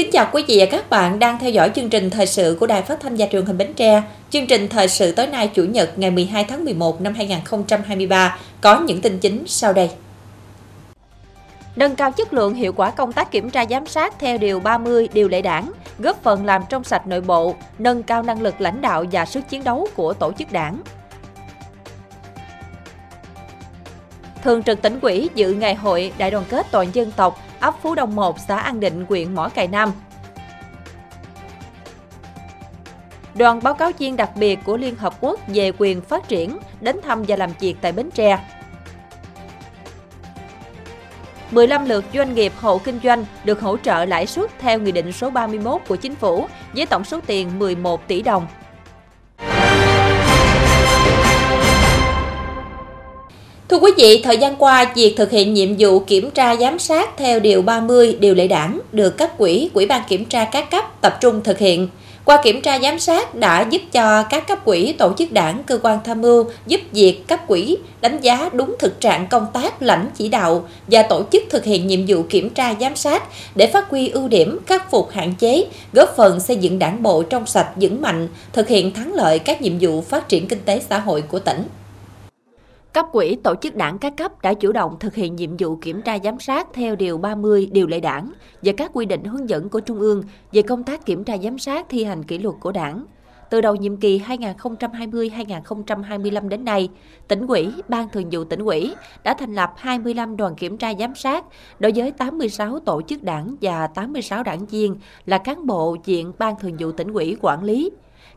Kính chào quý vị và các bạn đang theo dõi chương trình thời sự của Đài Phát thanh và Truyền hình Bến Tre. Chương trình thời sự tối nay Chủ nhật ngày 12 tháng 11 năm 2023 có những tin chính sau đây. Nâng cao chất lượng hiệu quả công tác kiểm tra giám sát theo Điều 30 Điều lệ đảng, góp phần làm trong sạch nội bộ, nâng cao năng lực lãnh đạo và sức chiến đấu của tổ chức đảng. Thường trực tỉnh ủy dự ngày hội đại đoàn kết toàn dân tộc ấp Phú Đông 1, xã An Định, huyện Mỏ Cày Nam. Đoàn báo cáo viên đặc biệt của Liên Hợp Quốc về quyền phát triển đến thăm và làm việc tại Bến Tre. 15 lượt doanh nghiệp hộ kinh doanh được hỗ trợ lãi suất theo Nghị định số 31 của Chính phủ với tổng số tiền 11 tỷ đồng. Thưa quý vị, thời gian qua, việc thực hiện nhiệm vụ kiểm tra giám sát theo Điều 30 Điều lệ đảng được các quỹ, quỹ ban kiểm tra các cấp tập trung thực hiện. Qua kiểm tra giám sát đã giúp cho các cấp quỹ, tổ chức đảng, cơ quan tham mưu giúp việc cấp quỹ đánh giá đúng thực trạng công tác lãnh chỉ đạo và tổ chức thực hiện nhiệm vụ kiểm tra giám sát để phát huy ưu điểm, khắc phục hạn chế, góp phần xây dựng đảng bộ trong sạch vững mạnh, thực hiện thắng lợi các nhiệm vụ phát triển kinh tế xã hội của tỉnh. Cấp quỹ tổ chức đảng các cấp đã chủ động thực hiện nhiệm vụ kiểm tra giám sát theo Điều 30 Điều lệ đảng và các quy định hướng dẫn của Trung ương về công tác kiểm tra giám sát thi hành kỷ luật của đảng. Từ đầu nhiệm kỳ 2020-2025 đến nay, tỉnh ủy, Ban Thường vụ tỉnh ủy đã thành lập 25 đoàn kiểm tra giám sát đối với 86 tổ chức đảng và 86 đảng viên là cán bộ diện Ban Thường vụ tỉnh ủy quản lý.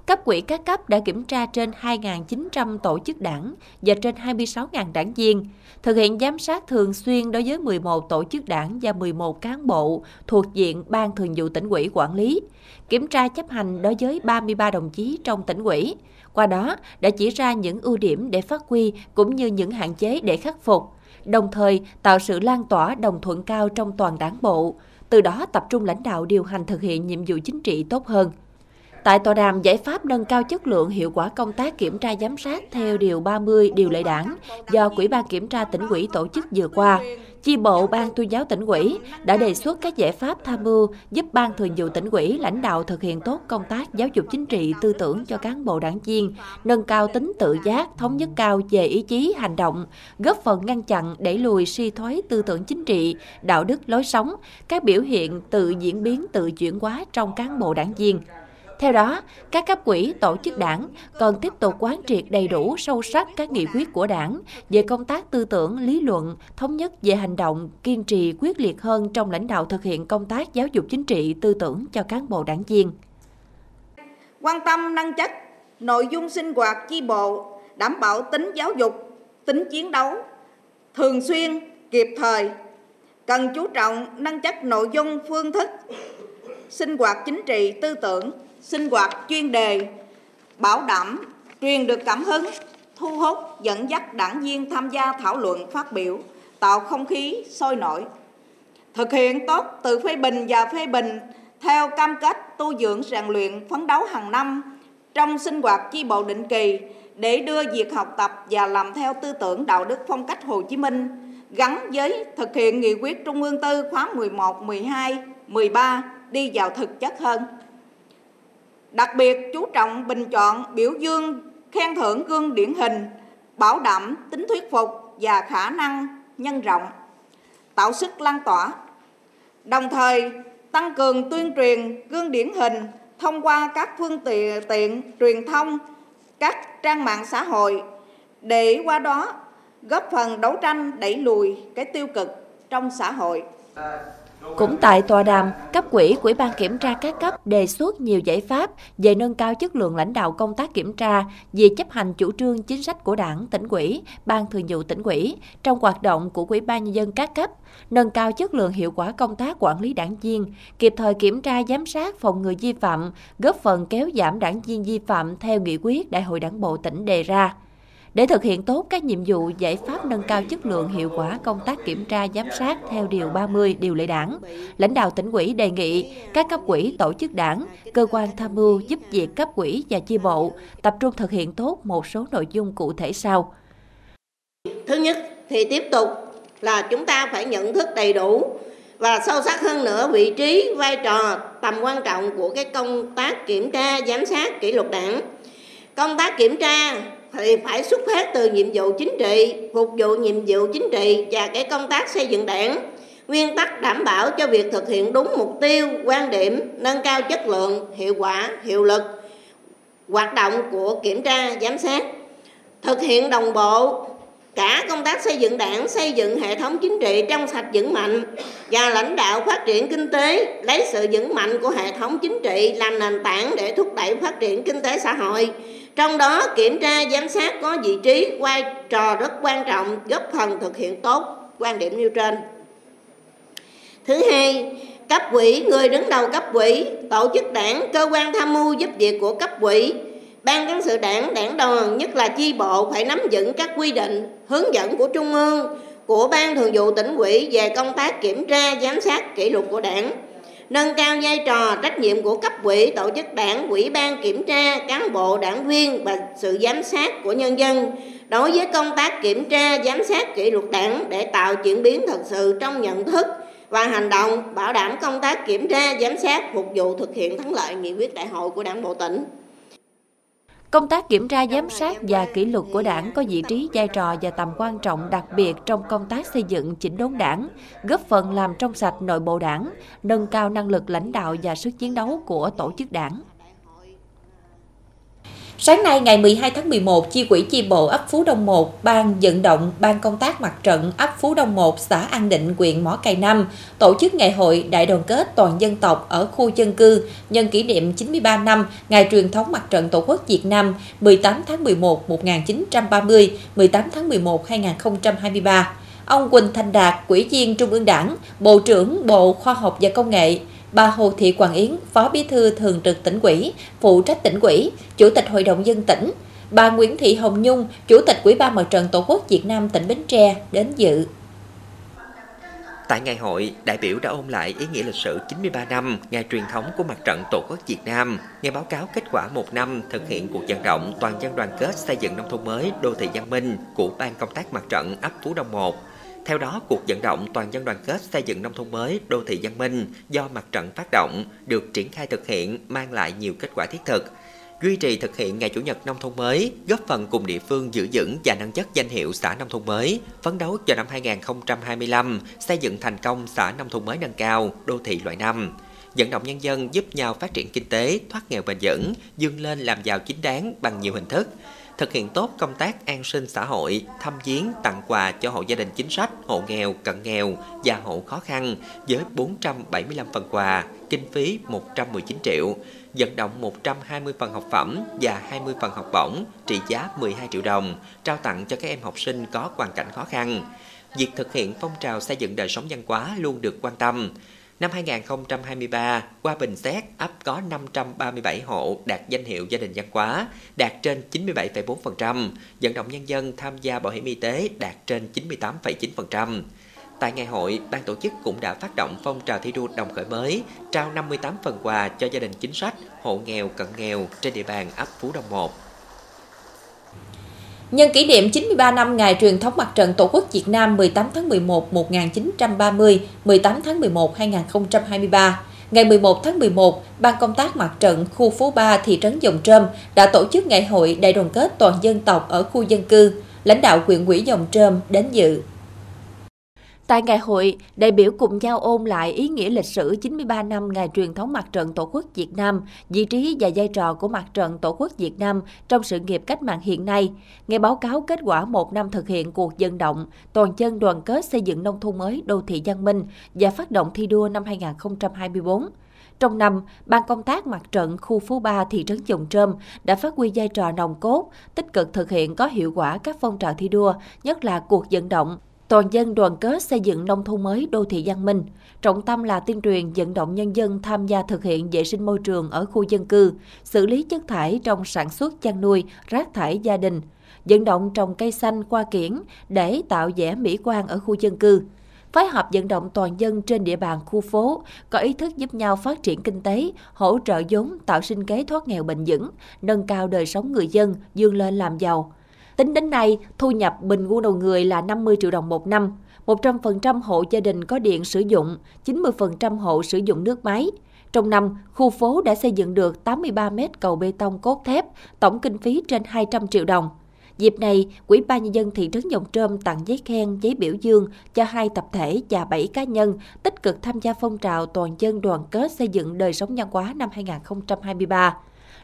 Cấp quỹ các cấp đã kiểm tra trên 2.900 tổ chức đảng và trên 26.000 đảng viên, thực hiện giám sát thường xuyên đối với 11 tổ chức đảng và 11 cán bộ thuộc diện Ban Thường vụ tỉnh ủy quản lý, kiểm tra chấp hành đối với 33 đồng chí trong tỉnh ủy. Qua đó đã chỉ ra những ưu điểm để phát huy cũng như những hạn chế để khắc phục, đồng thời tạo sự lan tỏa đồng thuận cao trong toàn đảng bộ, từ đó tập trung lãnh đạo điều hành thực hiện nhiệm vụ chính trị tốt hơn. Tại tòa đàm giải pháp nâng cao chất lượng hiệu quả công tác kiểm tra giám sát theo Điều 30 Điều lệ đảng do Quỹ ban Kiểm tra tỉnh ủy tổ chức vừa qua, chi bộ Ban tuyên giáo tỉnh ủy đã đề xuất các giải pháp tham mưu giúp Ban thường vụ tỉnh ủy lãnh đạo thực hiện tốt công tác giáo dục chính trị tư tưởng cho cán bộ đảng viên, nâng cao tính tự giác, thống nhất cao về ý chí hành động, góp phần ngăn chặn đẩy lùi suy thoái tư tưởng chính trị, đạo đức lối sống, các biểu hiện tự diễn biến tự chuyển hóa trong cán bộ đảng viên. Theo đó, các cấp quỹ tổ chức đảng cần tiếp tục quán triệt đầy đủ sâu sắc các nghị quyết của đảng về công tác tư tưởng, lý luận, thống nhất về hành động, kiên trì quyết liệt hơn trong lãnh đạo thực hiện công tác giáo dục chính trị, tư tưởng cho cán bộ đảng viên. Quan tâm nâng chất nội dung sinh hoạt chi bộ, đảm bảo tính giáo dục, tính chiến đấu, thường xuyên, kịp thời, cần chú trọng nâng chất nội dung phương thức sinh hoạt chính trị tư tưởng sinh hoạt chuyên đề bảo đảm truyền được cảm hứng thu hút dẫn dắt đảng viên tham gia thảo luận phát biểu tạo không khí sôi nổi. Thực hiện tốt tự phê bình và phê bình theo cam kết tu dưỡng rèn luyện phấn đấu hàng năm trong sinh hoạt chi bộ định kỳ để đưa việc học tập và làm theo tư tưởng đạo đức phong cách Hồ Chí Minh gắn với thực hiện nghị quyết Trung ương tư khóa 11, 12, 13 đi vào thực chất hơn đặc biệt chú trọng bình chọn biểu dương khen thưởng gương điển hình bảo đảm tính thuyết phục và khả năng nhân rộng tạo sức lan tỏa. Đồng thời tăng cường tuyên truyền gương điển hình thông qua các phương tiện, tiện truyền thông các trang mạng xã hội. Để qua đó góp phần đấu tranh đẩy lùi cái tiêu cực trong xã hội. À, cũng tại tòa đàm, cấp quỹ Quỹ ban kiểm tra các cấp đề xuất nhiều giải pháp về nâng cao chất lượng lãnh đạo công tác kiểm tra, về chấp hành chủ trương chính sách của Đảng, tỉnh quỹ, ban thường vụ tỉnh quỹ trong hoạt động của Quỹ ban nhân dân các cấp, nâng cao chất lượng hiệu quả công tác quản lý đảng viên, kịp thời kiểm tra giám sát phòng ngừa vi phạm, góp phần kéo giảm đảng viên vi phạm theo nghị quyết Đại hội Đảng bộ tỉnh đề ra. Để thực hiện tốt các nhiệm vụ giải pháp nâng cao chất lượng hiệu quả công tác kiểm tra giám sát theo Điều 30 Điều lệ đảng, lãnh đạo tỉnh ủy đề nghị các cấp quỹ tổ chức đảng, cơ quan tham mưu giúp việc cấp quỹ và chi bộ tập trung thực hiện tốt một số nội dung cụ thể sau. Thứ nhất thì tiếp tục là chúng ta phải nhận thức đầy đủ và sâu sắc hơn nữa vị trí, vai trò, tầm quan trọng của cái công tác kiểm tra, giám sát kỷ luật đảng. Công tác kiểm tra thì phải xuất phát từ nhiệm vụ chính trị, phục vụ nhiệm vụ chính trị và cái công tác xây dựng đảng. Nguyên tắc đảm bảo cho việc thực hiện đúng mục tiêu, quan điểm, nâng cao chất lượng, hiệu quả, hiệu lực hoạt động của kiểm tra, giám sát. Thực hiện đồng bộ cả công tác xây dựng đảng, xây dựng hệ thống chính trị trong sạch vững mạnh và lãnh đạo phát triển kinh tế, lấy sự vững mạnh của hệ thống chính trị làm nền tảng để thúc đẩy phát triển kinh tế xã hội. Trong đó, kiểm tra giám sát có vị trí, vai trò rất quan trọng, góp phần thực hiện tốt quan điểm nêu trên. Thứ hai, cấp quỹ, người đứng đầu cấp quỹ, tổ chức đảng, cơ quan tham mưu giúp việc của cấp quỹ, ban cán sự đảng, đảng đoàn, nhất là chi bộ phải nắm vững các quy định, hướng dẫn của Trung ương, của Ban Thường vụ tỉnh ủy về công tác kiểm tra, giám sát kỷ luật của đảng, nâng cao vai trò, trách nhiệm của cấp quỹ tổ chức đảng quỹ ban kiểm tra, cán bộ, đảng viên và sự giám sát của nhân dân. Đối với công tác kiểm tra, giám sát kỷ luật đảng để tạo chuyển biến thật sự trong nhận thức và hành động, bảo đảm công tác kiểm tra, giám sát phục vụ thực hiện thắng lợi nghị quyết đại hội của đảng bộ tỉnh. Công tác kiểm tra giám sát và kỷ luật của đảng có vị trí, vai trò và tầm quan trọng đặc biệt trong công tác xây dựng chỉnh đốn đảng, góp phần làm trong sạch nội bộ đảng, nâng cao năng lực lãnh đạo và sức chiến đấu của tổ chức đảng. Sáng nay ngày 12 tháng 11, chi quỹ chi bộ ấp Phú Đông 1, ban vận động ban công tác mặt trận ấp Phú Đông 1, xã An Định, huyện Mỏ Cày Nam tổ chức ngày hội đại đoàn kết toàn dân tộc ở khu dân cư nhân kỷ niệm 93 năm ngày truyền thống mặt trận Tổ quốc Việt Nam 18 tháng 11 1930, 18 tháng 11 2023. Ông Quỳnh Thành Đạt, Quỹ viên Trung ương Đảng, Bộ trưởng Bộ Khoa học và Công nghệ, bà Hồ Thị Quảng Yến, Phó Bí thư Thường trực tỉnh ủy, phụ trách tỉnh ủy, Chủ tịch Hội đồng dân tỉnh, bà Nguyễn Thị Hồng Nhung, Chủ tịch Ủy ban Mặt trận Tổ quốc Việt Nam tỉnh Bến Tre đến dự. Tại ngày hội, đại biểu đã ôn lại ý nghĩa lịch sử 93 năm ngày truyền thống của mặt trận Tổ quốc Việt Nam, nghe báo cáo kết quả một năm thực hiện cuộc vận động toàn dân đoàn kết xây dựng nông thôn mới đô thị văn minh của Ban công tác mặt trận ấp Phú Đông 1 theo đó, cuộc vận động toàn dân đoàn kết xây dựng nông thôn mới, đô thị văn minh do mặt trận phát động được triển khai thực hiện mang lại nhiều kết quả thiết thực. Duy trì thực hiện Ngày Chủ nhật Nông thôn mới, góp phần cùng địa phương giữ vững và nâng chất danh hiệu xã nông thôn mới, phấn đấu cho năm 2025 xây dựng thành công xã nông thôn mới nâng cao, đô thị loại năm vận động nhân dân giúp nhau phát triển kinh tế, thoát nghèo bền vững, dương lên làm giàu chính đáng bằng nhiều hình thức thực hiện tốt công tác an sinh xã hội, thăm viếng tặng quà cho hộ gia đình chính sách, hộ nghèo, cận nghèo và hộ khó khăn với 475 phần quà, kinh phí 119 triệu, vận động 120 phần học phẩm và 20 phần học bổng trị giá 12 triệu đồng, trao tặng cho các em học sinh có hoàn cảnh khó khăn. Việc thực hiện phong trào xây dựng đời sống văn hóa luôn được quan tâm. Năm 2023, qua bình xét, ấp có 537 hộ đạt danh hiệu gia đình văn hóa, đạt trên 97,4%, vận động nhân dân tham gia bảo hiểm y tế đạt trên 98,9%. Tại ngày hội, ban tổ chức cũng đã phát động phong trào thi đua đồng khởi mới, trao 58 phần quà cho gia đình chính sách, hộ nghèo, cận nghèo trên địa bàn ấp Phú Đông 1. Nhân kỷ niệm 93 năm ngày truyền thống mặt trận Tổ quốc Việt Nam 18 tháng 11 1930, 18 tháng 11 2023, ngày 11 tháng 11, Ban công tác mặt trận khu phố 3 thị trấn Dòng Trơm đã tổ chức ngày hội đại đoàn kết toàn dân tộc ở khu dân cư. Lãnh đạo huyện ủy Dòng Trơm đến dự. Tại ngày hội, đại biểu cùng nhau ôn lại ý nghĩa lịch sử 93 năm ngày truyền thống mặt trận Tổ quốc Việt Nam, vị trí và vai trò của mặt trận Tổ quốc Việt Nam trong sự nghiệp cách mạng hiện nay, nghe báo cáo kết quả một năm thực hiện cuộc dân động toàn dân đoàn kết xây dựng nông thôn mới đô thị văn minh và phát động thi đua năm 2024. Trong năm, Ban công tác mặt trận khu phố 3 thị trấn Dòng Trơm đã phát huy vai trò nòng cốt, tích cực thực hiện có hiệu quả các phong trào thi đua, nhất là cuộc vận động toàn dân đoàn kết xây dựng nông thôn mới đô thị văn minh. Trọng tâm là tuyên truyền vận động nhân dân tham gia thực hiện vệ sinh môi trường ở khu dân cư, xử lý chất thải trong sản xuất chăn nuôi, rác thải gia đình, vận động trồng cây xanh qua kiển để tạo vẻ mỹ quan ở khu dân cư phối hợp vận động toàn dân trên địa bàn khu phố có ý thức giúp nhau phát triển kinh tế, hỗ trợ vốn tạo sinh kế thoát nghèo bền vững, nâng cao đời sống người dân, dương lên làm giàu. Tính đến nay, thu nhập bình quân đầu người là 50 triệu đồng một năm. 100% hộ gia đình có điện sử dụng, 90% hộ sử dụng nước máy. Trong năm, khu phố đã xây dựng được 83 mét cầu bê tông cốt thép, tổng kinh phí trên 200 triệu đồng. Dịp này, Quỹ ban nhân dân thị trấn Dòng Trơm tặng giấy khen, giấy biểu dương cho hai tập thể và 7 cá nhân tích cực tham gia phong trào toàn dân đoàn kết xây dựng đời sống nhân hóa năm 2023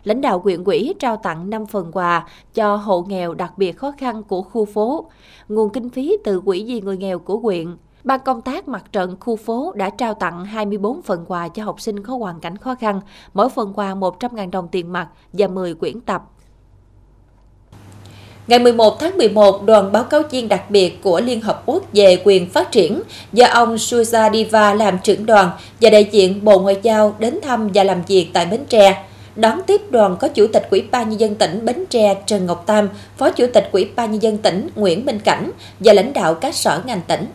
lãnh đạo huyện quỹ trao tặng 5 phần quà cho hộ nghèo đặc biệt khó khăn của khu phố. Nguồn kinh phí từ quỹ vì người nghèo của huyện Ban công tác mặt trận khu phố đã trao tặng 24 phần quà cho học sinh có hoàn cảnh khó khăn, mỗi phần quà 100.000 đồng tiền mặt và 10 quyển tập. Ngày 11 tháng 11, đoàn báo cáo viên đặc biệt của Liên Hợp Quốc về quyền phát triển do ông Suza Diva làm trưởng đoàn và đại diện Bộ Ngoại giao đến thăm và làm việc tại Bến Tre. Đón tiếp đoàn có Chủ tịch Ủy ban Nhân dân tỉnh Bến Tre Trần Ngọc Tam, Phó Chủ tịch Ủy ban Nhân dân tỉnh Nguyễn Minh Cảnh và lãnh đạo các sở ngành tỉnh.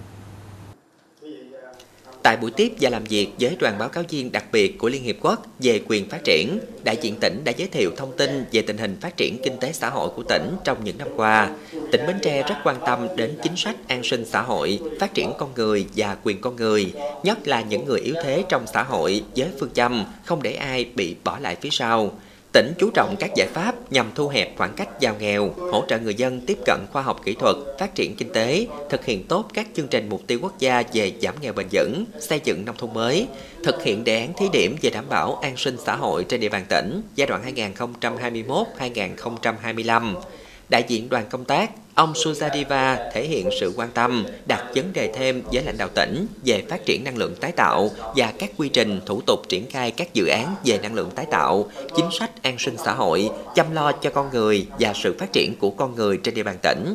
Tại buổi tiếp và làm việc với đoàn báo cáo viên đặc biệt của Liên Hiệp Quốc về quyền phát triển, đại diện tỉnh đã giới thiệu thông tin về tình hình phát triển kinh tế xã hội của tỉnh trong những năm qua. Tỉnh Bến Tre rất quan tâm đến chính sách an sinh xã hội, phát triển con người và quyền con người, nhất là những người yếu thế trong xã hội với phương châm không để ai bị bỏ lại phía sau. Tỉnh chú trọng các giải pháp nhằm thu hẹp khoảng cách giàu nghèo, hỗ trợ người dân tiếp cận khoa học kỹ thuật, phát triển kinh tế, thực hiện tốt các chương trình mục tiêu quốc gia về giảm nghèo bền vững, xây dựng nông thôn mới, thực hiện đề án thí điểm về đảm bảo an sinh xã hội trên địa bàn tỉnh giai đoạn 2021-2025. Đại diện đoàn công tác Ông Sujadiva thể hiện sự quan tâm, đặt vấn đề thêm với lãnh đạo tỉnh về phát triển năng lượng tái tạo và các quy trình thủ tục triển khai các dự án về năng lượng tái tạo, chính sách an sinh xã hội, chăm lo cho con người và sự phát triển của con người trên địa bàn tỉnh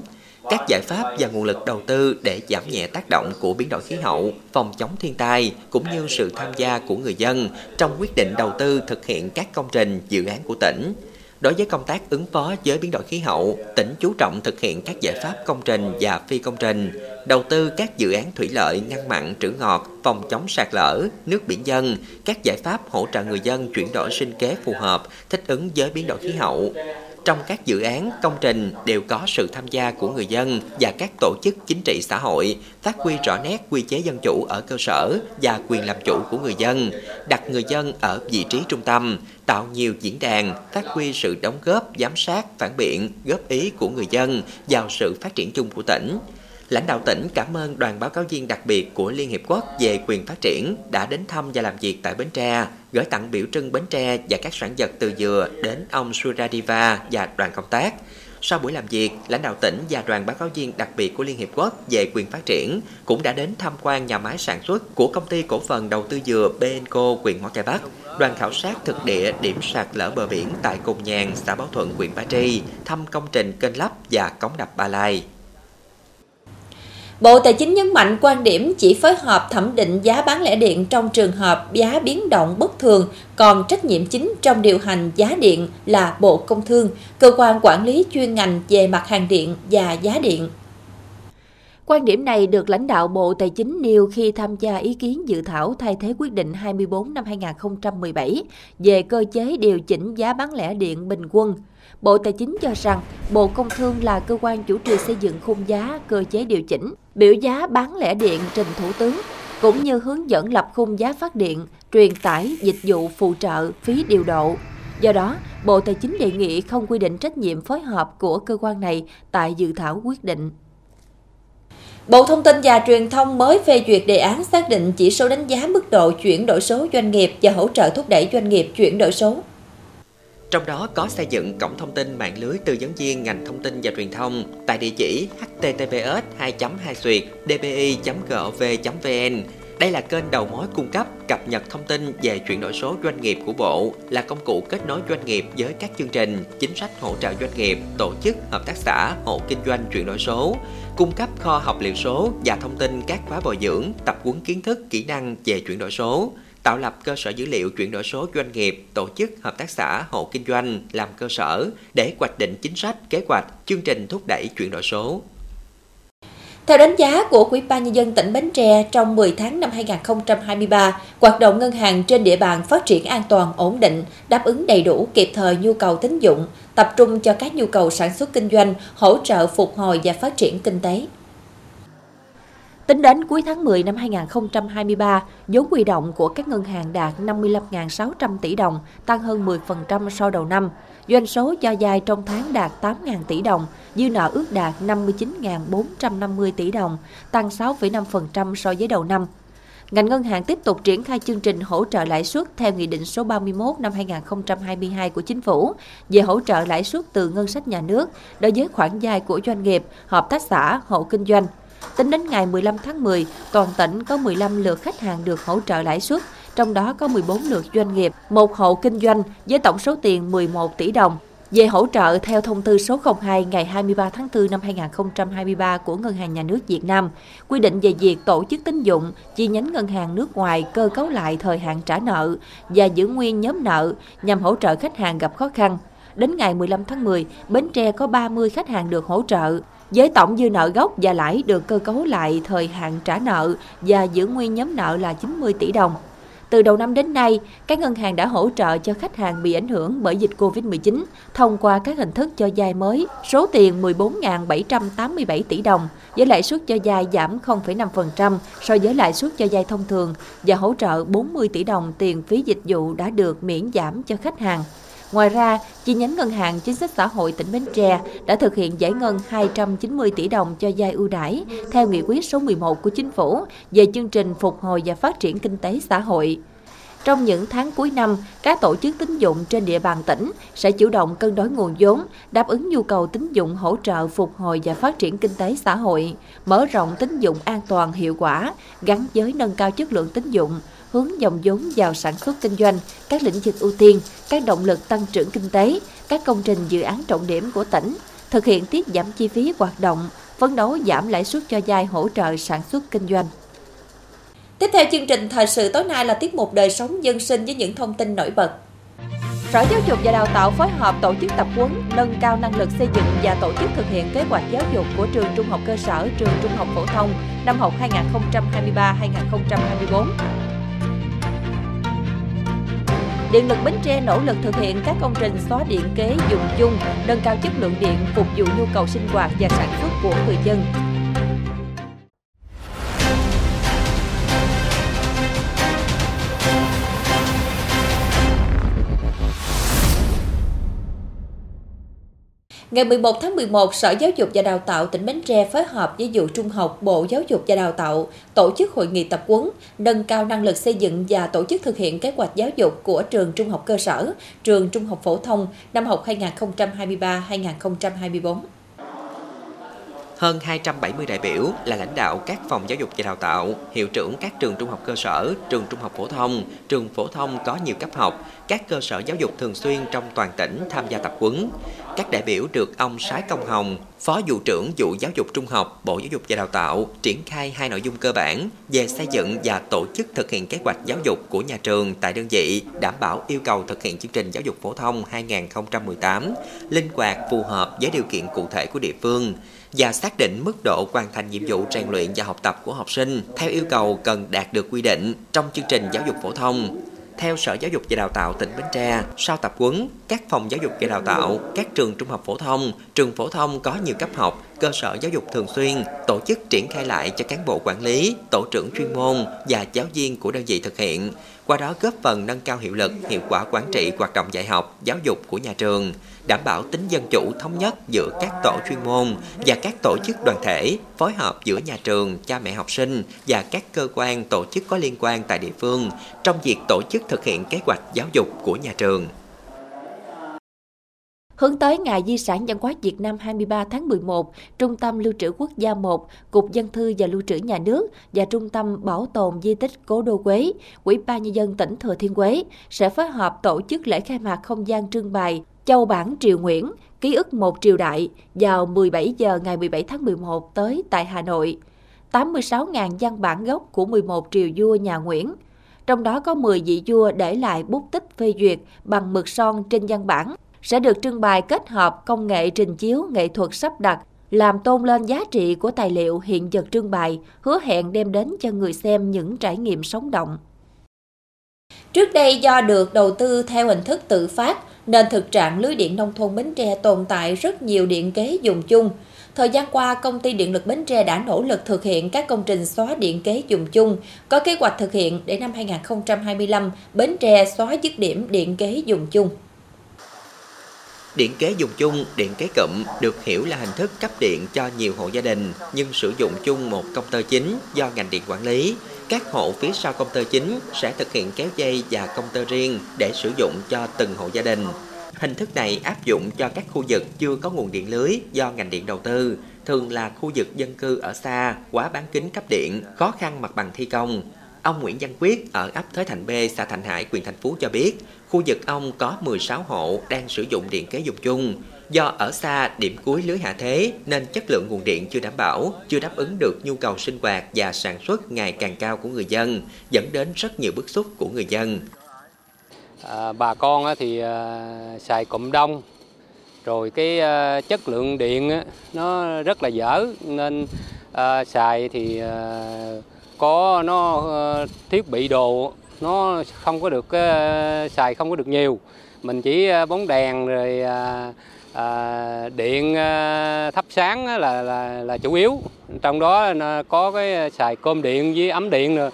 các giải pháp và nguồn lực đầu tư để giảm nhẹ tác động của biến đổi khí hậu, phòng chống thiên tai cũng như sự tham gia của người dân trong quyết định đầu tư thực hiện các công trình, dự án của tỉnh. Đối với công tác ứng phó với biến đổi khí hậu, tỉnh chú trọng thực hiện các giải pháp công trình và phi công trình, đầu tư các dự án thủy lợi ngăn mặn trữ ngọt, phòng chống sạt lở, nước biển dân, các giải pháp hỗ trợ người dân chuyển đổi sinh kế phù hợp, thích ứng với biến đổi khí hậu. Trong các dự án, công trình đều có sự tham gia của người dân và các tổ chức chính trị xã hội, phát huy rõ nét quy chế dân chủ ở cơ sở và quyền làm chủ của người dân, đặt người dân ở vị trí trung tâm, tạo nhiều diễn đàn, phát huy sự đóng góp, giám sát, phản biện, góp ý của người dân vào sự phát triển chung của tỉnh. Lãnh đạo tỉnh cảm ơn đoàn báo cáo viên đặc biệt của Liên Hiệp Quốc về quyền phát triển đã đến thăm và làm việc tại Bến Tre, gửi tặng biểu trưng Bến Tre và các sản vật từ dừa đến ông Suradiva và đoàn công tác. Sau buổi làm việc, lãnh đạo tỉnh và đoàn báo cáo viên đặc biệt của Liên Hiệp Quốc về quyền phát triển cũng đã đến tham quan nhà máy sản xuất của công ty cổ phần đầu tư dừa Benco, huyện Mỏ Cày Bắc. Đoàn khảo sát thực địa điểm sạt lở bờ biển tại Cồn Nhàn, xã Báo Thuận, huyện Ba Tri, thăm công trình kênh lắp và cống đập Ba Lai. Bộ Tài chính nhấn mạnh quan điểm chỉ phối hợp thẩm định giá bán lẻ điện trong trường hợp giá biến động bất thường, còn trách nhiệm chính trong điều hành giá điện là Bộ Công Thương, cơ quan quản lý chuyên ngành về mặt hàng điện và giá điện. Quan điểm này được lãnh đạo Bộ Tài chính nêu khi tham gia ý kiến dự thảo thay thế quyết định 24 năm 2017 về cơ chế điều chỉnh giá bán lẻ điện bình quân – Bộ Tài chính cho rằng Bộ Công Thương là cơ quan chủ trì xây dựng khung giá, cơ chế điều chỉnh, biểu giá bán lẻ điện trình Thủ tướng, cũng như hướng dẫn lập khung giá phát điện, truyền tải, dịch vụ phụ trợ, phí điều độ. Do đó, Bộ Tài chính đề nghị không quy định trách nhiệm phối hợp của cơ quan này tại dự thảo quyết định. Bộ Thông tin và Truyền thông mới phê duyệt đề án xác định chỉ số đánh giá mức độ chuyển đổi số doanh nghiệp và hỗ trợ thúc đẩy doanh nghiệp chuyển đổi số. Trong đó có xây dựng cổng thông tin mạng lưới tư vấn viên ngành thông tin và truyền thông tại địa chỉ https 2 2 dbi dpi gov vn đây là kênh đầu mối cung cấp cập nhật thông tin về chuyển đổi số doanh nghiệp của Bộ, là công cụ kết nối doanh nghiệp với các chương trình, chính sách hỗ trợ doanh nghiệp, tổ chức, hợp tác xã, hộ kinh doanh chuyển đổi số, cung cấp kho học liệu số và thông tin các khóa bồi dưỡng, tập huấn kiến thức, kỹ năng về chuyển đổi số tạo lập cơ sở dữ liệu chuyển đổi số doanh nghiệp, tổ chức, hợp tác xã, hộ kinh doanh làm cơ sở để hoạch định chính sách, kế hoạch, chương trình thúc đẩy chuyển đổi số. Theo đánh giá của Ủy ban nhân dân tỉnh Bến Tre, trong 10 tháng năm 2023, hoạt động ngân hàng trên địa bàn phát triển an toàn, ổn định, đáp ứng đầy đủ kịp thời nhu cầu tín dụng, tập trung cho các nhu cầu sản xuất kinh doanh, hỗ trợ phục hồi và phát triển kinh tế. Tính đến cuối tháng 10 năm 2023, vốn huy động của các ngân hàng đạt 55.600 tỷ đồng, tăng hơn 10% so đầu năm. Doanh số cho vay trong tháng đạt 8.000 tỷ đồng, dư nợ ước đạt 59.450 tỷ đồng, tăng 6,5% so với đầu năm. Ngành ngân hàng tiếp tục triển khai chương trình hỗ trợ lãi suất theo Nghị định số 31 năm 2022 của Chính phủ về hỗ trợ lãi suất từ ngân sách nhà nước đối với khoản vay của doanh nghiệp, hợp tác xã, hộ kinh doanh. Tính đến ngày 15 tháng 10, toàn tỉnh có 15 lượt khách hàng được hỗ trợ lãi suất, trong đó có 14 lượt doanh nghiệp, một hộ kinh doanh với tổng số tiền 11 tỷ đồng. Về hỗ trợ theo thông tư số 02 ngày 23 tháng 4 năm 2023 của Ngân hàng Nhà nước Việt Nam, quy định về việc tổ chức tín dụng, chi nhánh ngân hàng nước ngoài cơ cấu lại thời hạn trả nợ và giữ nguyên nhóm nợ nhằm hỗ trợ khách hàng gặp khó khăn. Đến ngày 15 tháng 10, Bến Tre có 30 khách hàng được hỗ trợ, với tổng dư nợ gốc và lãi được cơ cấu lại thời hạn trả nợ và giữ nguyên nhóm nợ là 90 tỷ đồng. Từ đầu năm đến nay, các ngân hàng đã hỗ trợ cho khách hàng bị ảnh hưởng bởi dịch Covid-19 thông qua các hình thức cho vay mới, số tiền 14.787 tỷ đồng, với lãi suất cho vay giảm 0,5% so với lãi suất cho vay thông thường và hỗ trợ 40 tỷ đồng tiền phí dịch vụ đã được miễn giảm cho khách hàng. Ngoài ra, chi nhánh Ngân hàng Chính sách Xã hội tỉnh Bến Tre đã thực hiện giải ngân 290 tỷ đồng cho vay ưu đãi theo nghị quyết số 11 của Chính phủ về chương trình phục hồi và phát triển kinh tế xã hội. Trong những tháng cuối năm, các tổ chức tín dụng trên địa bàn tỉnh sẽ chủ động cân đối nguồn vốn, đáp ứng nhu cầu tín dụng hỗ trợ phục hồi và phát triển kinh tế xã hội, mở rộng tín dụng an toàn hiệu quả, gắn với nâng cao chất lượng tín dụng, hướng dòng vốn vào sản xuất kinh doanh, các lĩnh vực ưu tiên, các động lực tăng trưởng kinh tế, các công trình dự án trọng điểm của tỉnh, thực hiện tiết giảm chi phí hoạt động, phấn đấu giảm lãi suất cho vay hỗ trợ sản xuất kinh doanh. Tiếp theo chương trình thời sự tối nay là tiết mục đời sống dân sinh với những thông tin nổi bật. Sở Giáo dục và Đào tạo phối hợp tổ chức tập huấn, nâng cao năng lực xây dựng và tổ chức thực hiện kế hoạch giáo dục của trường trung học cơ sở, trường trung học phổ thông năm học 2023-2024. Điện lực Bến Tre nỗ lực thực hiện các công trình xóa điện kế dùng chung, nâng cao chất lượng điện phục vụ nhu cầu sinh hoạt và sản xuất của người dân. Ngày 11 tháng 11, Sở Giáo dục và Đào tạo tỉnh Bến Tre phối hợp với vụ Trung học Bộ Giáo dục và Đào tạo tổ chức hội nghị tập huấn, nâng cao năng lực xây dựng và tổ chức thực hiện kế hoạch giáo dục của trường trung học cơ sở, trường trung học phổ thông năm học 2023-2024. Hơn 270 đại biểu là lãnh đạo các phòng giáo dục và đào tạo, hiệu trưởng các trường trung học cơ sở, trường trung học phổ thông, trường phổ thông có nhiều cấp học, các cơ sở giáo dục thường xuyên trong toàn tỉnh tham gia tập huấn. Các đại biểu được ông Sái Công Hồng, Phó vụ trưởng vụ giáo dục trung học, Bộ Giáo dục và Đào tạo triển khai hai nội dung cơ bản về xây dựng và tổ chức thực hiện kế hoạch giáo dục của nhà trường tại đơn vị, đảm bảo yêu cầu thực hiện chương trình giáo dục phổ thông 2018, linh hoạt phù hợp với điều kiện cụ thể của địa phương và xác định mức độ hoàn thành nhiệm vụ rèn luyện và học tập của học sinh theo yêu cầu cần đạt được quy định trong chương trình giáo dục phổ thông. Theo Sở Giáo dục và Đào tạo tỉnh Bến Tre, sau tập huấn, các phòng giáo dục và đào tạo, các trường trung học phổ thông, trường phổ thông có nhiều cấp học, cơ sở giáo dục thường xuyên tổ chức triển khai lại cho cán bộ quản lý, tổ trưởng chuyên môn và giáo viên của đơn vị thực hiện, qua đó góp phần nâng cao hiệu lực, hiệu quả quản trị hoạt động dạy học, giáo dục của nhà trường đảm bảo tính dân chủ thống nhất giữa các tổ chuyên môn và các tổ chức đoàn thể, phối hợp giữa nhà trường, cha mẹ học sinh và các cơ quan tổ chức có liên quan tại địa phương trong việc tổ chức thực hiện kế hoạch giáo dục của nhà trường. Hướng tới Ngày Di sản Văn hóa Việt Nam 23 tháng 11, Trung tâm Lưu trữ Quốc gia 1, Cục Dân thư và Lưu trữ Nhà nước và Trung tâm Bảo tồn Di tích Cố Đô Quế, Ủy ban Nhân dân tỉnh Thừa Thiên Huế sẽ phối hợp tổ chức lễ khai mạc không gian trưng bày Châu Bản Triều Nguyễn, ký ức một triều đại vào 17 giờ ngày 17 tháng 11 tới tại Hà Nội. 86.000 văn bản gốc của 11 triều vua nhà Nguyễn. Trong đó có 10 vị vua để lại bút tích phê duyệt bằng mực son trên văn bản sẽ được trưng bày kết hợp công nghệ trình chiếu nghệ thuật sắp đặt làm tôn lên giá trị của tài liệu hiện vật trưng bày, hứa hẹn đem đến cho người xem những trải nghiệm sống động. Trước đây do được đầu tư theo hình thức tự phát, nên thực trạng lưới điện nông thôn Bến Tre tồn tại rất nhiều điện kế dùng chung. Thời gian qua, công ty điện lực Bến Tre đã nỗ lực thực hiện các công trình xóa điện kế dùng chung, có kế hoạch thực hiện để năm 2025 Bến Tre xóa dứt điểm điện kế dùng chung. Điện kế dùng chung, điện kế cụm được hiểu là hình thức cấp điện cho nhiều hộ gia đình nhưng sử dụng chung một công tơ chính do ngành điện quản lý. Các hộ phía sau công tơ chính sẽ thực hiện kéo dây và công tơ riêng để sử dụng cho từng hộ gia đình. Hình thức này áp dụng cho các khu vực chưa có nguồn điện lưới do ngành điện đầu tư, thường là khu vực dân cư ở xa, quá bán kính cấp điện, khó khăn mặt bằng thi công. Ông Nguyễn Văn Quyết ở ấp Thới Thành B, xã Thành Hải, huyện Thành Phú cho biết, khu vực ông có 16 hộ đang sử dụng điện kế dùng chung. Do ở xa điểm cuối lưới hạ thế nên chất lượng nguồn điện chưa đảm bảo, chưa đáp ứng được nhu cầu sinh hoạt và sản xuất ngày càng cao của người dân, dẫn đến rất nhiều bức xúc của người dân. À, bà con thì à, xài cụm đông, rồi cái à, chất lượng điện nó rất là dở nên à, xài thì à, có nó à, thiết bị đồ nó không có được xài không có được nhiều mình chỉ bóng đèn rồi à, à, điện à, thắp sáng là là là chủ yếu. Trong đó nó có cái xài cơm điện với ấm điện nữa.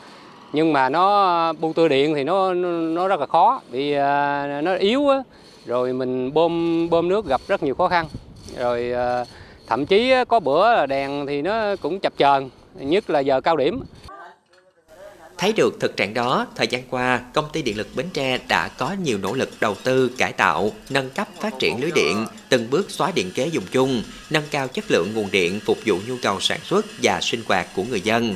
Nhưng mà nó bu tư điện thì nó nó rất là khó vì à, nó yếu á. Rồi mình bơm bơm nước gặp rất nhiều khó khăn. Rồi à, thậm chí có bữa là đèn thì nó cũng chập chờn nhất là giờ cao điểm. Thấy được thực trạng đó, thời gian qua, công ty điện lực Bến Tre đã có nhiều nỗ lực đầu tư, cải tạo, nâng cấp phát triển lưới điện, từng bước xóa điện kế dùng chung, nâng cao chất lượng nguồn điện phục vụ nhu cầu sản xuất và sinh hoạt của người dân.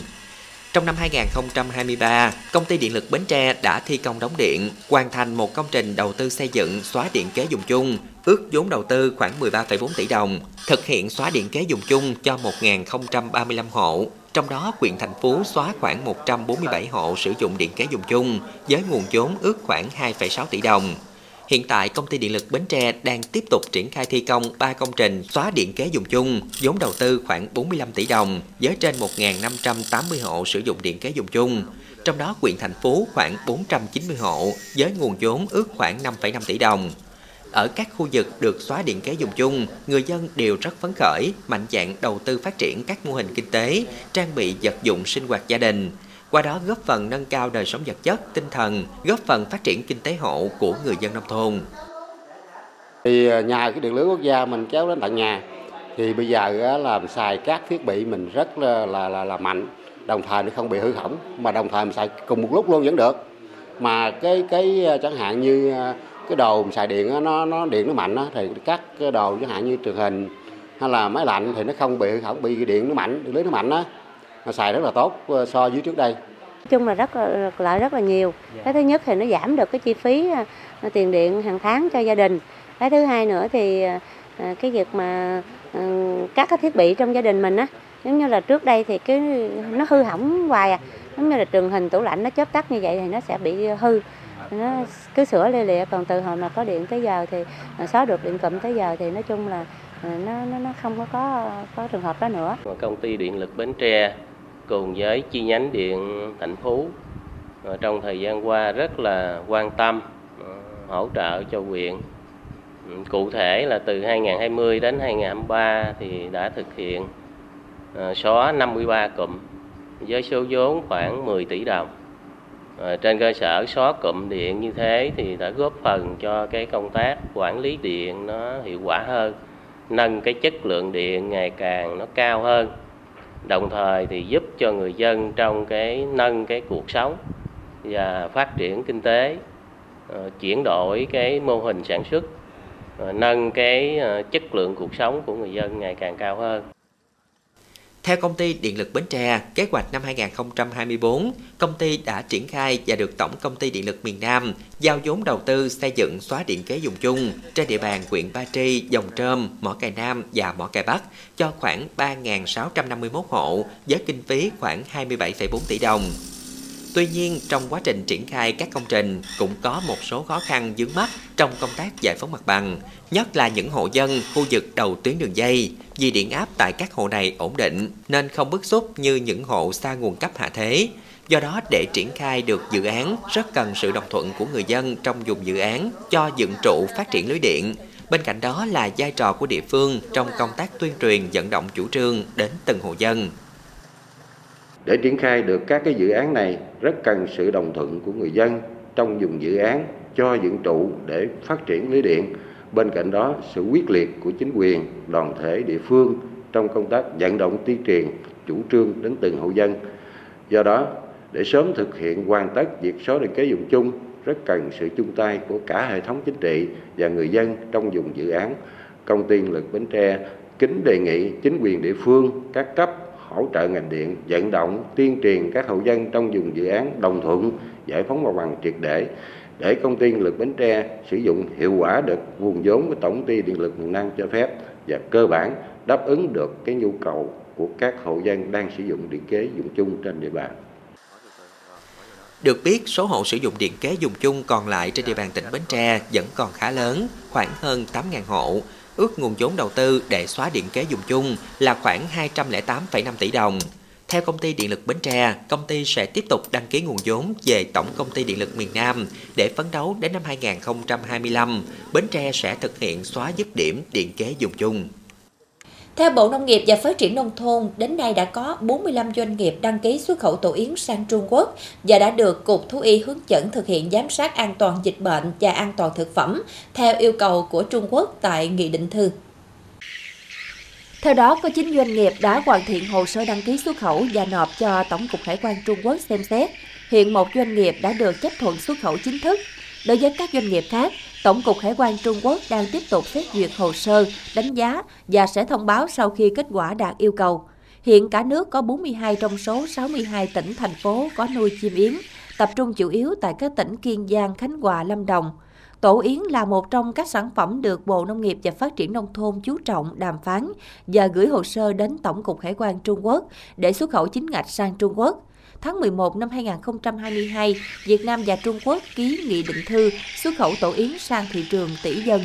Trong năm 2023, công ty điện lực Bến Tre đã thi công đóng điện, hoàn thành một công trình đầu tư xây dựng xóa điện kế dùng chung, ước vốn đầu tư khoảng 13,4 tỷ đồng, thực hiện xóa điện kế dùng chung cho 1.035 hộ, trong đó, quyện thành phố xóa khoảng 147 hộ sử dụng điện kế dùng chung với nguồn vốn ước khoảng 2,6 tỷ đồng. Hiện tại, công ty điện lực Bến Tre đang tiếp tục triển khai thi công 3 công trình xóa điện kế dùng chung, vốn đầu tư khoảng 45 tỷ đồng, với trên 1.580 hộ sử dụng điện kế dùng chung. Trong đó, quyện thành phố khoảng 490 hộ, với nguồn vốn ước khoảng 5,5 tỷ đồng. Ở các khu vực được xóa điện kế dùng chung, người dân đều rất phấn khởi, mạnh dạn đầu tư phát triển các mô hình kinh tế, trang bị vật dụng sinh hoạt gia đình. Qua đó góp phần nâng cao đời sống vật chất, tinh thần, góp phần phát triển kinh tế hộ của người dân nông thôn. Thì à, nhà cái điện lưới quốc gia mình kéo đến tận nhà thì bây giờ là xài các thiết bị mình rất là là là, là mạnh, đồng thời nó không bị hư hỏng mà đồng thời mình xài cùng một lúc luôn vẫn được. Mà cái cái à, chẳng hạn như à, cái đồ xài điện nó nó điện nó mạnh đó, thì các cái đồ chẳng hạn như truyền hình hay là máy lạnh thì nó không bị không bị điện nó mạnh lưới nó mạnh đó nó xài rất là tốt ờ, so với trước đây. Chung là rất là lợi rất là nhiều. Cái thứ nhất thì nó giảm được cái chi phí ờ, tiền điện hàng tháng cho gia đình. Cái thứ hai nữa thì ờ, cái việc mà các cái thiết bị trong gia đình mình á giống như là trước đây thì cái nó hư hỏng hoài à. Giống như là truyền hình tủ lạnh nó chớp tắt như vậy thì nó sẽ bị hư nó cứ sửa lê lịa, còn từ hồi mà có điện tới giờ thì à, xóa được điện cụm tới giờ thì nói chung là à, nó nó nó không có có có trường hợp đó nữa. Công ty điện lực Bến Tre cùng với chi nhánh điện thành Phú à, trong thời gian qua rất là quan tâm hỗ trợ cho huyện. Ừ, cụ thể là từ 2020 đến 2023 thì đã thực hiện xóa 53 cụm với số vốn khoảng 10 tỷ đồng Ờ, trên cơ sở xóa cụm điện như thế thì đã góp phần cho cái công tác quản lý điện nó hiệu quả hơn, nâng cái chất lượng điện ngày càng nó cao hơn. Đồng thời thì giúp cho người dân trong cái nâng cái cuộc sống và phát triển kinh tế ờ, chuyển đổi cái mô hình sản xuất ờ, nâng cái chất lượng cuộc sống của người dân ngày càng cao hơn theo công ty Điện lực Bến Tre, kế hoạch năm 2024, công ty đã triển khai và được Tổng công ty Điện lực miền Nam giao vốn đầu tư xây dựng xóa điện kế dùng chung trên địa bàn huyện Ba Tri, Dòng Trơm, Mỏ Cày Nam và Mỏ Cày Bắc cho khoảng 3.651 hộ với kinh phí khoảng 27,4 tỷ đồng. Tuy nhiên, trong quá trình triển khai các công trình cũng có một số khó khăn vướng mắt trong công tác giải phóng mặt bằng, nhất là những hộ dân khu vực đầu tuyến đường dây, vì điện áp tại các hộ này ổn định nên không bức xúc như những hộ xa nguồn cấp hạ thế. Do đó, để triển khai được dự án, rất cần sự đồng thuận của người dân trong vùng dự án cho dựng trụ phát triển lưới điện. Bên cạnh đó là vai trò của địa phương trong công tác tuyên truyền vận động chủ trương đến từng hộ dân. Để triển khai được các cái dự án này rất cần sự đồng thuận của người dân trong dùng dự án cho dựng trụ để phát triển lưới điện. Bên cạnh đó, sự quyết liệt của chính quyền, đoàn thể địa phương trong công tác vận động tuyên truyền chủ trương đến từng hộ dân. Do đó, để sớm thực hiện hoàn tất việc xóa định kế dùng chung, rất cần sự chung tay của cả hệ thống chính trị và người dân trong dùng dự án. Công ty lực Bến Tre kính đề nghị chính quyền địa phương, các cấp hỗ trợ ngành điện vận động tuyên truyền các hộ dân trong vùng dự án đồng thuận giải phóng mặt bằng triệt để để công ty điện lực Bến Tre sử dụng hiệu quả được nguồn vốn của tổng ty điện lực miền Nam cho phép và cơ bản đáp ứng được cái nhu cầu của các hộ dân đang sử dụng điện kế dùng chung trên địa bàn. Được biết, số hộ sử dụng điện kế dùng chung còn lại trên địa bàn tỉnh Bến Tre vẫn còn khá lớn, khoảng hơn 8.000 hộ. Ước nguồn vốn đầu tư để xóa điện kế dùng chung là khoảng 208,5 tỷ đồng. Theo công ty điện lực Bến Tre, công ty sẽ tiếp tục đăng ký nguồn vốn về Tổng công ty điện lực miền Nam để phấn đấu đến năm 2025, Bến Tre sẽ thực hiện xóa dứt điểm điện kế dùng chung. Theo Bộ Nông nghiệp và Phát triển Nông thôn, đến nay đã có 45 doanh nghiệp đăng ký xuất khẩu tổ yến sang Trung Quốc và đã được Cục Thú y hướng dẫn thực hiện giám sát an toàn dịch bệnh và an toàn thực phẩm theo yêu cầu của Trung Quốc tại Nghị định thư. Theo đó, có 9 doanh nghiệp đã hoàn thiện hồ sơ đăng ký xuất khẩu và nộp cho Tổng cục Hải quan Trung Quốc xem xét. Hiện một doanh nghiệp đã được chấp thuận xuất khẩu chính thức. Đối với các doanh nghiệp khác, Tổng cục Hải quan Trung Quốc đang tiếp tục xét duyệt hồ sơ, đánh giá và sẽ thông báo sau khi kết quả đạt yêu cầu. Hiện cả nước có 42 trong số 62 tỉnh, thành phố có nuôi chim yến, tập trung chủ yếu tại các tỉnh Kiên Giang, Khánh Hòa, Lâm Đồng. Tổ yến là một trong các sản phẩm được Bộ Nông nghiệp và Phát triển Nông thôn chú trọng đàm phán và gửi hồ sơ đến Tổng cục Hải quan Trung Quốc để xuất khẩu chính ngạch sang Trung Quốc tháng 11 năm 2022, Việt Nam và Trung Quốc ký nghị định thư xuất khẩu tổ yến sang thị trường tỷ dân.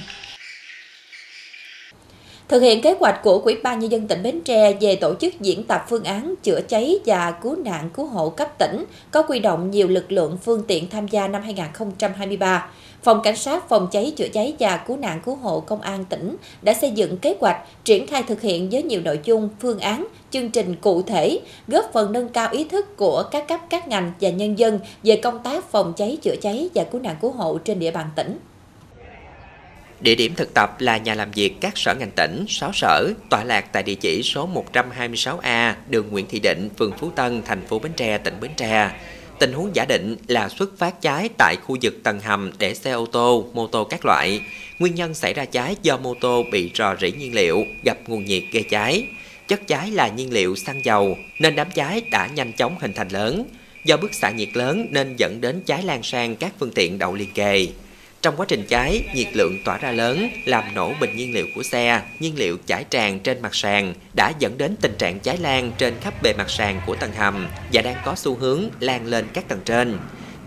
Thực hiện kế hoạch của Ủy ban Nhân dân tỉnh Bến Tre về tổ chức diễn tập phương án chữa cháy và cứu nạn cứu hộ cấp tỉnh, có quy động nhiều lực lượng phương tiện tham gia năm 2023. Phòng Cảnh sát Phòng cháy chữa cháy và cứu nạn cứu hộ Công an tỉnh đã xây dựng kế hoạch triển khai thực hiện với nhiều nội dung, phương án, chương trình cụ thể, góp phần nâng cao ý thức của các cấp các ngành và nhân dân về công tác phòng cháy chữa cháy và cứu nạn cứu hộ trên địa bàn tỉnh. Địa điểm thực tập là nhà làm việc các sở ngành tỉnh, 6 sở, tọa lạc tại địa chỉ số 126A, đường Nguyễn Thị Định, phường Phú Tân, thành phố Bến Tre, tỉnh Bến Tre. Tình huống giả định là xuất phát cháy tại khu vực tầng hầm để xe ô tô, mô tô các loại. Nguyên nhân xảy ra cháy do mô tô bị rò rỉ nhiên liệu, gặp nguồn nhiệt gây cháy. Chất cháy là nhiên liệu xăng dầu, nên đám cháy đã nhanh chóng hình thành lớn. Do bức xạ nhiệt lớn nên dẫn đến cháy lan sang các phương tiện đậu liền kề. Trong quá trình cháy, nhiệt lượng tỏa ra lớn, làm nổ bình nhiên liệu của xe, nhiên liệu chảy tràn trên mặt sàn, đã dẫn đến tình trạng cháy lan trên khắp bề mặt sàn của tầng hầm và đang có xu hướng lan lên các tầng trên.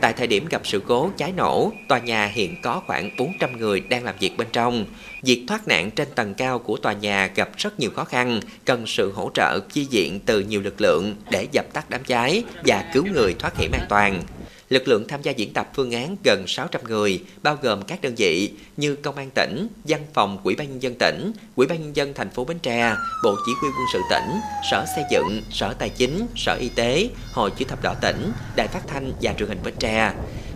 Tại thời điểm gặp sự cố cháy nổ, tòa nhà hiện có khoảng 400 người đang làm việc bên trong. Việc thoát nạn trên tầng cao của tòa nhà gặp rất nhiều khó khăn, cần sự hỗ trợ chi diện từ nhiều lực lượng để dập tắt đám cháy và cứu người thoát hiểm an toàn. Lực lượng tham gia diễn tập phương án gần 600 người, bao gồm các đơn vị như Công an tỉnh, Văn phòng Ủy ban nhân dân tỉnh, Ủy ban nhân dân thành phố Bến Tre, Bộ Chỉ huy quân sự tỉnh, Sở Xây dựng, Sở Tài chính, Sở Y tế, Hội chữ thập đỏ tỉnh, Đài Phát thanh và Truyền hình Bến Tre.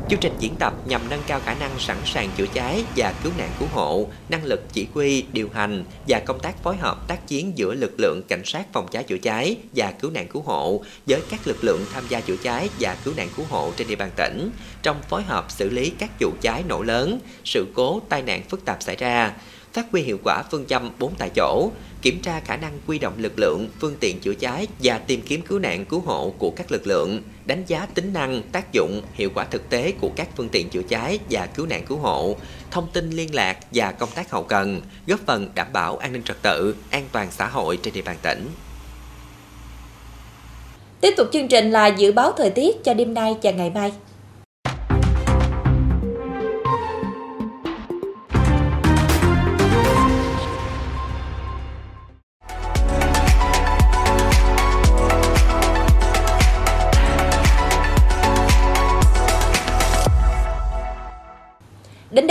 Chương trình diễn tập nhằm nâng cao khả năng sẵn sàng chữa cháy và cứu nạn cứu hộ, năng lực chỉ huy, điều hành và công tác phối hợp tác chiến giữa lực lượng cảnh sát phòng cháy chữa cháy và cứu nạn cứu hộ với các lực lượng tham gia chữa cháy và cứu nạn cứu hộ trên địa bàn tỉnh. Trong phối hợp xử lý các vụ cháy nổ lớn, sự cố tai nạn phức tạp xảy ra, phát huy hiệu quả phương châm bốn tại chỗ, kiểm tra khả năng quy động lực lượng, phương tiện chữa cháy và tìm kiếm cứu nạn cứu hộ của các lực lượng, đánh giá tính năng, tác dụng, hiệu quả thực tế của các phương tiện chữa cháy và cứu nạn cứu hộ, thông tin liên lạc và công tác hậu cần, góp phần đảm bảo an ninh trật tự, an toàn xã hội trên địa bàn tỉnh. Tiếp tục chương trình là dự báo thời tiết cho đêm nay và ngày mai.